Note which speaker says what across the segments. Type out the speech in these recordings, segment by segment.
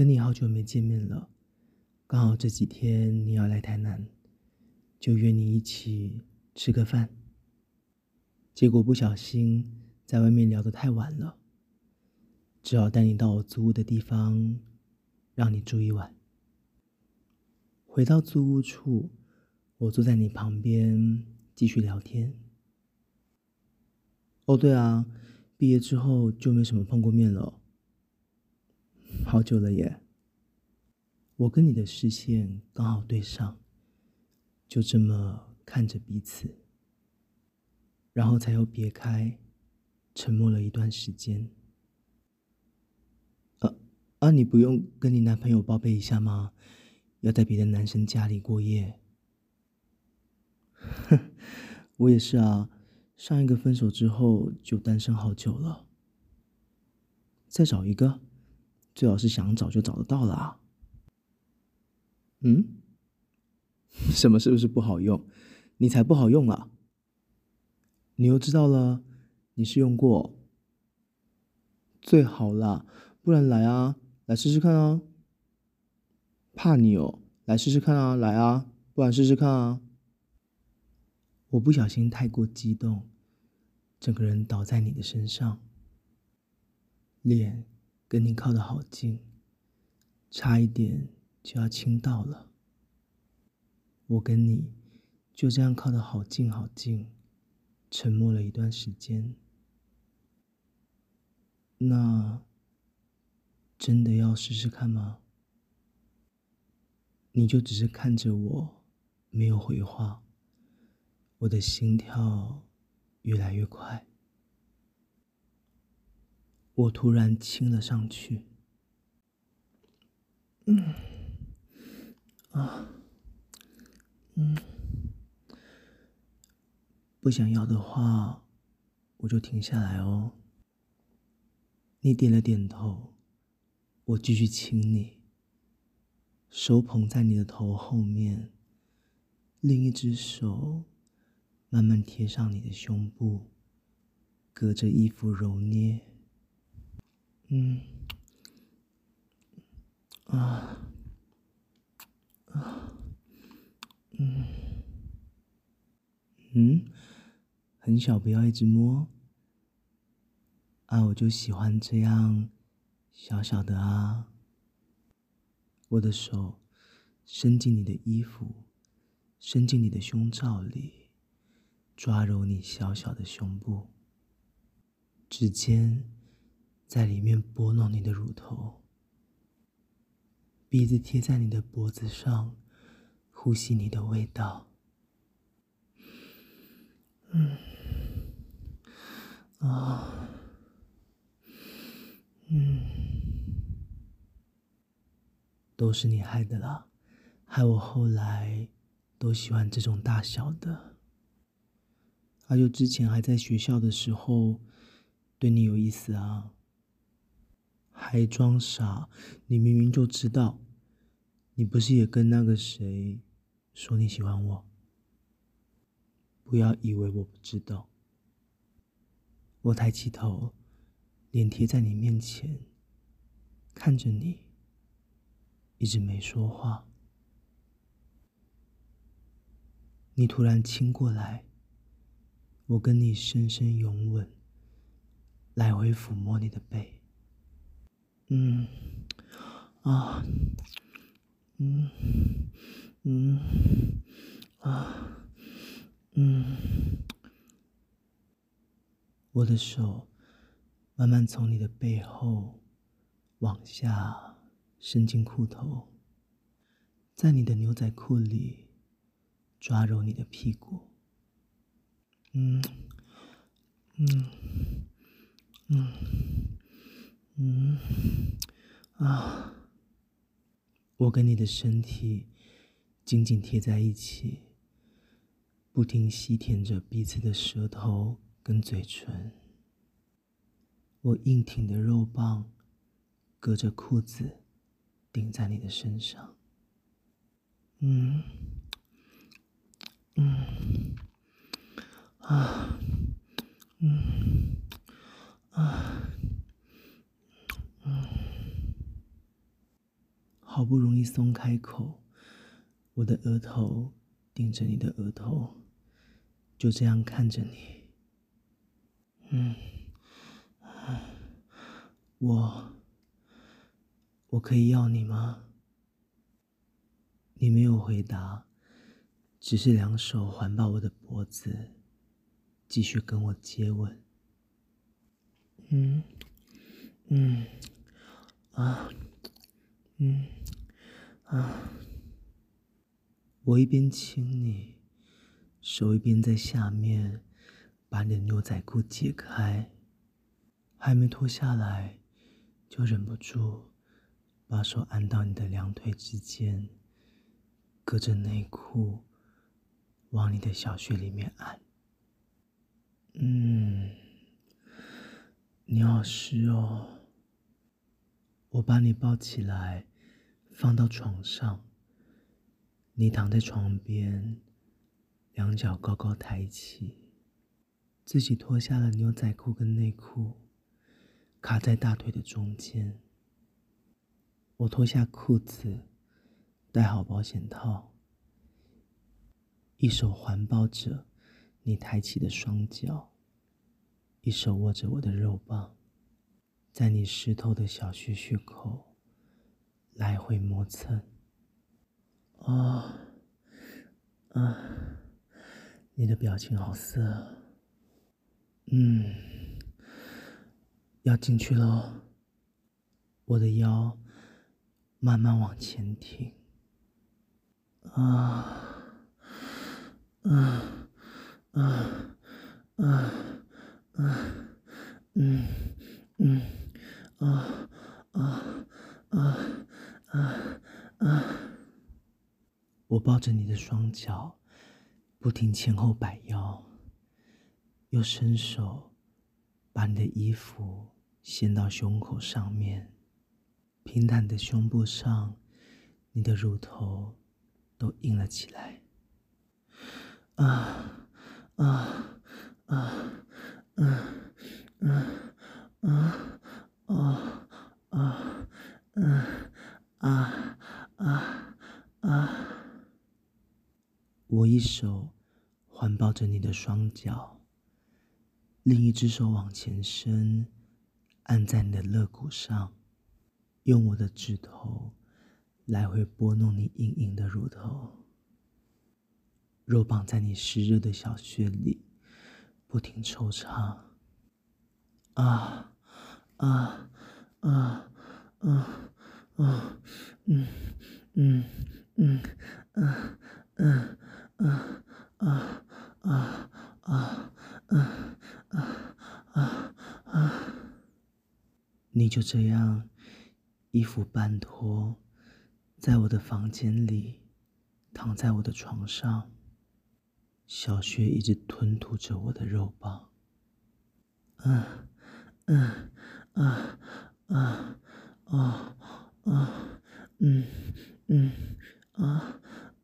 Speaker 1: 跟你好久没见面了，刚好这几天你要来台南，就约你一起吃个饭。结果不小心在外面聊得太晚了，只好带你到我租屋的地方，让你住一晚。回到租屋处，我坐在你旁边继续聊天。哦，对啊，毕业之后就没什么碰过面了。好久了耶！我跟你的视线刚好对上，就这么看着彼此，然后才又别开，沉默了一段时间。啊啊！你不用跟你男朋友报备一下吗？要在别的男生家里过夜？哼，我也是啊，上一个分手之后就单身好久了，再找一个。最好是想找就找得到了。嗯？什么是不是不好用？你才不好用啊！你又知道了？你试用过？最好啦，不然来啊，来试试看啊！怕你哦，来试试看啊，来啊，不然试试看啊！我不小心太过激动，整个人倒在你的身上，脸。跟你靠得好近，差一点就要亲到了。我跟你就这样靠得好近好近，沉默了一段时间。那真的要试试看吗？你就只是看着我，没有回话。我的心跳越来越快。我突然亲了上去，嗯，啊，嗯，不想要的话，我就停下来哦。你点了点头，我继续亲你，手捧在你的头后面，另一只手慢慢贴上你的胸部，隔着衣服揉捏。嗯，啊，啊，嗯，嗯，很小，不要一直摸。啊，我就喜欢这样，小小的啊。我的手伸进你的衣服，伸进你的胸罩里，抓揉你小小的胸部，指尖。在里面拨弄你的乳头，鼻子贴在你的脖子上，呼吸你的味道。嗯，啊，嗯，都是你害的啦，害我后来都喜欢这种大小的。还有之前还在学校的时候，对你有意思啊。还装傻，你明明就知道，你不是也跟那个谁说你喜欢我？不要以为我不知道。我抬起头，脸贴在你面前，看着你，一直没说话。你突然亲过来，我跟你深深拥吻，来回抚摸你的背。嗯，啊，嗯，嗯，啊，嗯，我的手慢慢从你的背后往下伸进裤头，在你的牛仔裤里抓揉你的屁股。嗯，嗯，嗯。嗯，啊，我跟你的身体紧紧贴在一起，不停吸舔着彼此的舌头跟嘴唇。我硬挺的肉棒隔着裤子顶在你的身上。嗯，嗯，啊，嗯，啊。好不容易松开口，我的额头顶着你的额头，就这样看着你。嗯，我，我可以要你吗？你没有回答，只是两手环抱我的脖子，继续跟我接吻。嗯，嗯，啊，嗯，啊，我一边亲你，手一边在下面。把你的牛仔裤解开，还没脱下来，就忍不住把手按到你的两腿之间，隔着内裤往你的小穴里面按。嗯，你好湿哦。我把你抱起来，放到床上，你躺在床边，两脚高高抬起。自己脱下了牛仔裤跟内裤，卡在大腿的中间。我脱下裤子，戴好保险套，一手环抱着你抬起的双脚，一手握着我的肉棒，在你湿透的小穴穴口来回磨蹭。啊，啊，你的表情好色。嗯，要进去喽。我的腰慢慢往前挺。啊，啊，啊，啊，啊，嗯，嗯，啊啊啊啊啊我抱着你的双脚不停前后摆腰又伸手把你的衣服掀到胸口上面平坦的胸部上你的乳头都硬了起来。啊啊啊啊啊啊啊啊啊啊啊！我一手环抱着你的双脚。另一只手往前伸，按在你的肋骨上，用我的指头来回拨弄你硬硬的乳头，肉棒在你湿热的小穴里不停抽插。啊啊啊啊啊！嗯嗯嗯啊啊啊啊啊啊啊！啊啊啊！你就这样衣服半脱，在我的房间里躺在我的床上，小穴一直吞吐着我的肉棒。嗯嗯啊啊啊啊嗯嗯啊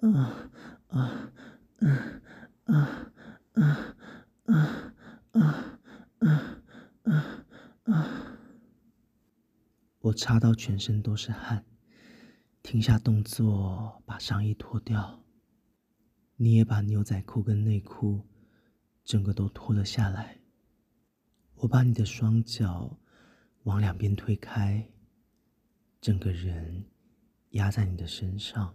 Speaker 1: 啊啊嗯啊啊啊！啊啊啊啊！我擦到全身都是汗，停下动作，把上衣脱掉。你也把牛仔裤跟内裤整个都脱了下来。我把你的双脚往两边推开，整个人压在你的身上，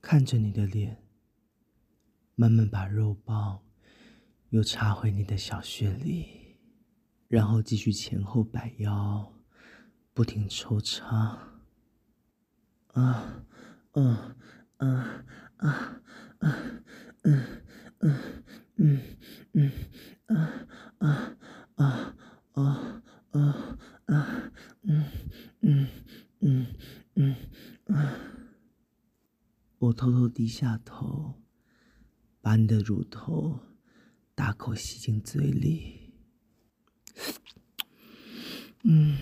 Speaker 1: 看着你的脸，慢慢把肉棒。又插回你的小穴里，然后继续前后摆腰，不停抽插。啊，啊，啊，啊，啊，嗯，嗯，嗯，嗯，啊，啊，啊，啊，啊，啊，嗯，嗯，嗯，嗯，啊。我偷偷低下头，把你的乳头。大口吸进嘴里，嗯，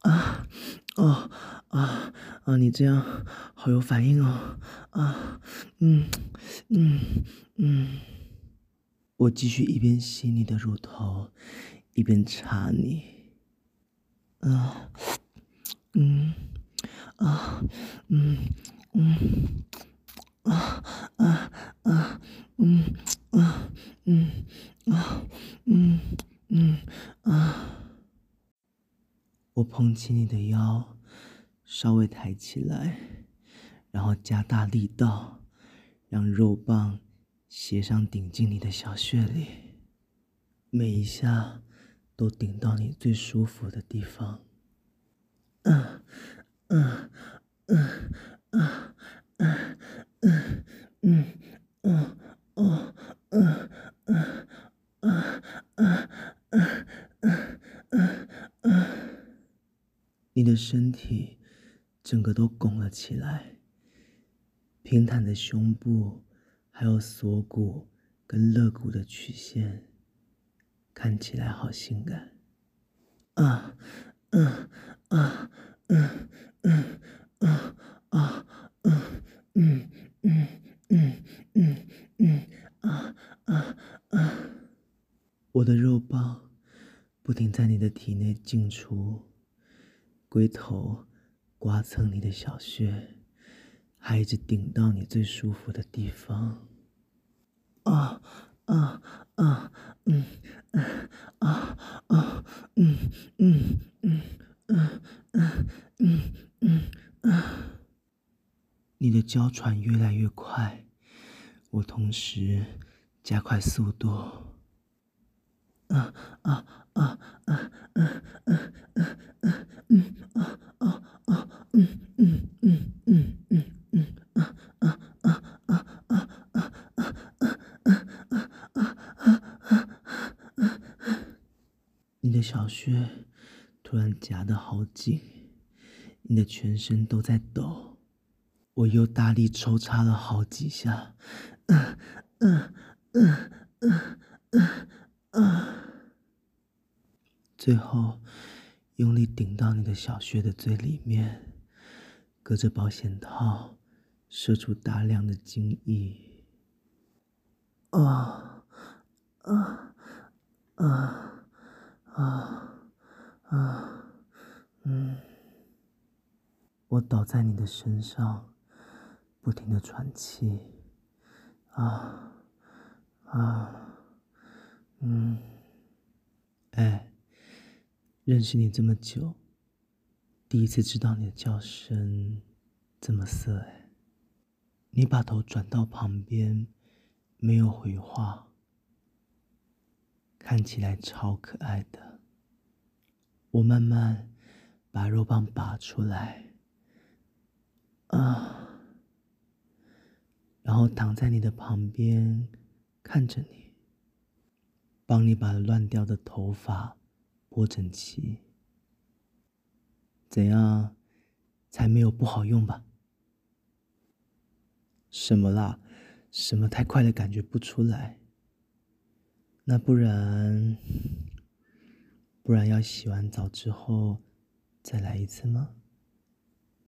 Speaker 1: 啊，哦，啊，啊，你这样好有反应哦，啊，嗯，嗯，嗯，我继续一边吸你的乳头，一边插你，啊，嗯，嗯啊啊啊嗯啊嗯啊嗯嗯啊我捧起你的腰稍微抬起来然后加大力道让肉棒斜上顶进你的小穴里每一下都顶到你最舒服的地方嗯嗯嗯嗯嗯嗯嗯哦哦嗯嗯啊啊啊啊啊！你的身体整个都拱了起来，平坦的胸部，还有锁骨跟肋骨的曲线，看起来好性感。啊嗯啊。顶在你的体内进出龟头刮蹭你的小穴还一直顶到你最舒服的地方。啊啊啊嗯嗯啊啊嗯嗯嗯嗯嗯嗯嗯嗯。你的娇喘越来越快我同时加快速度。啊啊你的小穴突然夹得好紧，你的全身都在抖，我又大力抽插了好几下，嗯嗯嗯嗯嗯嗯，最后。用力顶到你的小穴的最里面，隔着保险套射出大量的精液。啊啊啊啊啊！嗯，我倒在你的身上，不停的喘气。啊啊嗯，哎。认识你这么久，第一次知道你的叫声这么色哎！你把头转到旁边，没有回话，看起来超可爱的。我慢慢把肉棒拔出来，啊，然后躺在你的旁边看着你，帮你把乱掉的头发。拨整齐，怎样才没有不好用吧？什么啦？什么太快的感觉不出来？那不然，不然要洗完澡之后再来一次吗？